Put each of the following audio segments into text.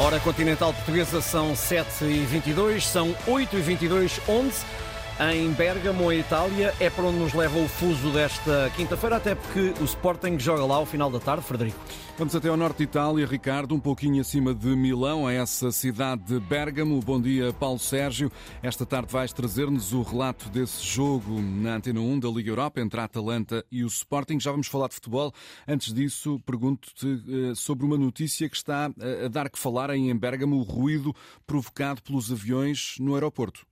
Hora continental portuguesa são 7h22, são 8h22, onde? Em Bergamo, em Itália, é para onde nos leva o fuso desta quinta-feira, até porque o Sporting joga lá ao final da tarde, Frederico. Vamos até ao norte de Itália, Ricardo, um pouquinho acima de Milão, a essa cidade de Bergamo. Bom dia, Paulo Sérgio. Esta tarde vais trazer-nos o relato desse jogo na Antena 1 da Liga Europa entre a Atalanta e o Sporting. Já vamos falar de futebol. Antes disso, pergunto-te eh, sobre uma notícia que está a dar que falar em Bergamo, o ruído provocado pelos aviões no aeroporto.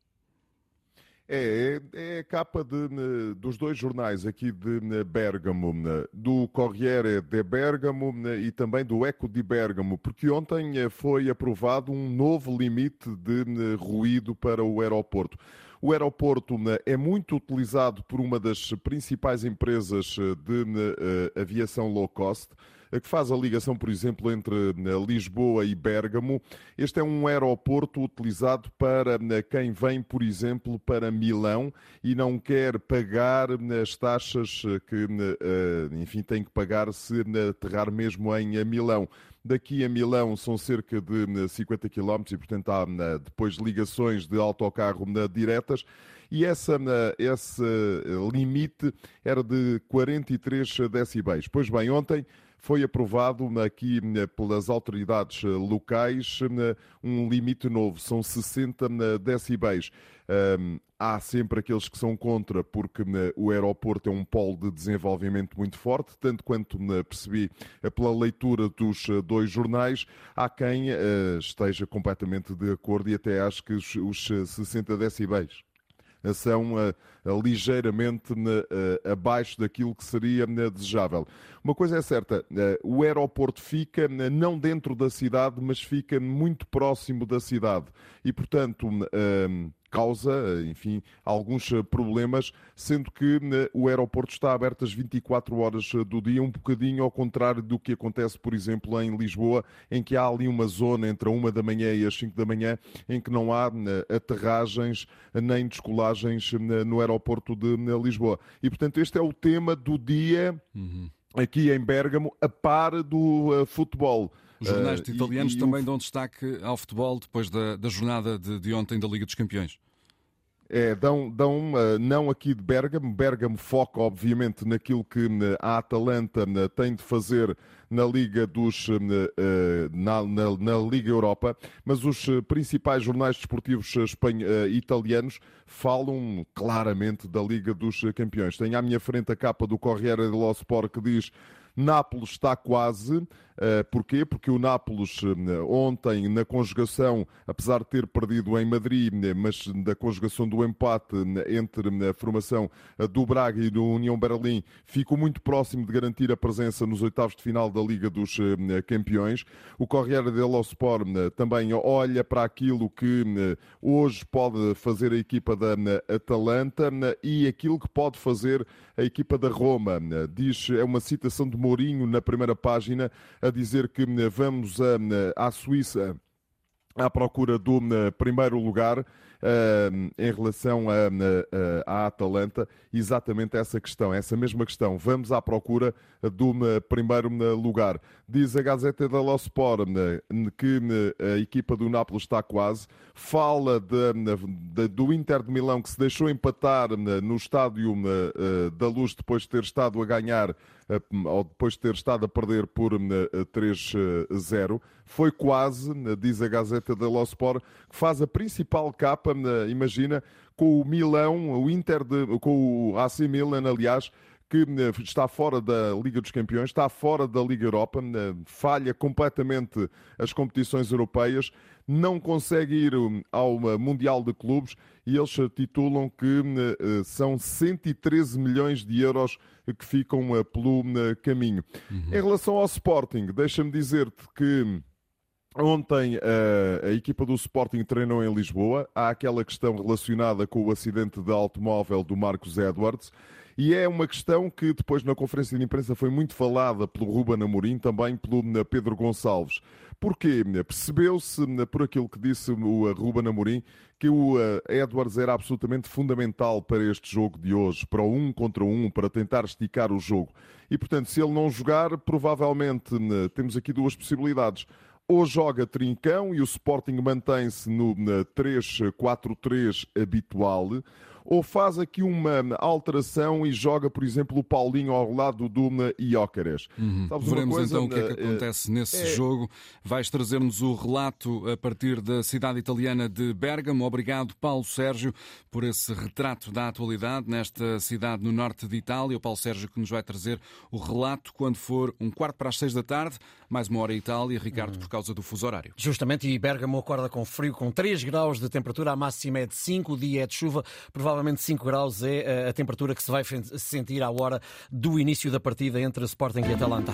É, é, é a capa de, dos dois jornais aqui de Bergamo, do Corriere de Bergamo e também do Eco de Bergamo, porque ontem eh, foi aprovado um novo limite de ruído para o aeroporto. O aeroporto é muito utilizado por uma das principais empresas eh, de eh, aviação low cost que faz a ligação, por exemplo, entre Lisboa e Bérgamo. Este é um aeroporto utilizado para quem vem, por exemplo, para Milão e não quer pagar as taxas que, eh, enfim, tem que pagar se aterrar mesmo em Milão. Daqui a Milão são cerca de 50 km e, portanto, há depois ligações de autocarro diretas e essa, esse limite era de 43 decibéis. Pois bem, ontem foi aprovado aqui eh, pelas autoridades eh, locais eh, um limite novo, são 60 decibéis. Há sempre aqueles que são contra, porque o aeroporto é um polo de desenvolvimento muito forte, tanto quanto percebi pela leitura dos dois jornais. Há quem esteja completamente de acordo e até acho que os 60 decibéis são uh, ligeiramente uh, abaixo daquilo que seria desejável. Uma coisa é certa, o aeroporto fica não dentro da cidade, mas fica muito próximo da cidade. E, portanto, causa, enfim, alguns eh, problemas, sendo que eh, o aeroporto está aberto às 24 horas eh, do dia, um bocadinho ao contrário do que acontece, por exemplo, em Lisboa, em que há ali uma zona entre a 1 da manhã e as 5 da manhã, em que não há aterragens nem descolagens no aeroporto de Lisboa. E, portanto, este é o tema do dia uhum. aqui em Bérgamo, a par do uh, futebol. Os jornais uh, italianos e, e também o... dão destaque ao futebol depois da, da jornada de, de ontem da Liga dos Campeões. É, dão, dão não aqui de Bergamo. Bergamo foca, obviamente, naquilo que uh, a Atalanta uh, tem de fazer na Liga dos na, na, na, Liga Europa, mas os principais jornais desportivos italianos falam claramente da Liga dos Campeões. Tenho à minha frente a capa do Corriere dello Sport que diz Nápoles está quase. Uh, porquê? Porque o Nápoles uh, ontem, na conjugação, apesar de ter perdido em Madrid, uh, mas da conjugação do empate entre a formação do Braga e do União Berlim, ficou muito próximo de garantir a presença nos oitavos de final da Liga dos Campeões. O Corriere dello Sport também olha para aquilo que hoje pode fazer a equipa da Atalanta e aquilo que pode fazer a equipa da Roma. Diz, é uma citação de Mourinho na primeira página a dizer que vamos à Suíça à procura do primeiro lugar em relação à Atalanta, exatamente essa questão, essa mesma questão. Vamos à procura do primeiro lugar. Diz a Gazeta dello Sport que a equipa do Nápoles está quase. Fala de, de, do Inter de Milão que se deixou empatar no estádio da Luz depois de ter estado a ganhar ou depois de ter estado a perder por 3-0. Foi quase, diz a Gazeta dello Sport, que faz a principal capa imagina, com o Milão, o Inter, de, com o AC Milan, aliás, que eh, está fora da Liga dos Campeões, está fora da Liga Europa, eh, falha completamente as competições europeias, não consegue ir hum, ao eh, Mundial de Clubes e eles titulam que são 113 milhões de euros que ficam pelo caminho. Uhum. Em relação ao Sporting, deixa-me dizer-te que Ontem a, a, equipa do Sporting treinou em Lisboa. Há aquela questão relacionada com o acidente de automóvel do Marcos Edwards. E é uma questão que depois na conferência de imprensa foi muito falada pelo Ruben Amorim, também pelo Pedro Gonçalves. Porquê? Percebeu-se, por aquilo que disse o Ruben Amorim, que o Edwards era absolutamente fundamental para este jogo de hoje, para o um contra um, para tentar esticar o jogo. E, portanto, se ele não jogar, provavelmente temos aqui duas possibilidades ou joga trincão e o Sporting mantém-se no 3-4-3 habitual, ou faz aqui uma alteração e joga, por exemplo, o Paulinho ao lado do Iócares. Uhum. Veremos coisa? então o que é que acontece nesse é... jogo. Vais trazer-nos o relato a partir da cidade italiana de Bergamo. Obrigado, Paulo Sérgio, por esse retrato da atualidade nesta cidade no norte de Itália. O Paulo Sérgio que nos vai trazer o relato quando for um quarto para as seis da tarde, mais uma hora Itália, Ricardo, uhum. por causa do fuso horário. Justamente, e Bergamo acorda com frio, com 3 graus de temperatura, a máxima é de 5, o dia é de chuva, provavelmente provavelmente 5 graus é eh, a temperatura que se vai sentir à hora do início da partida entre Sporting e Atalanta.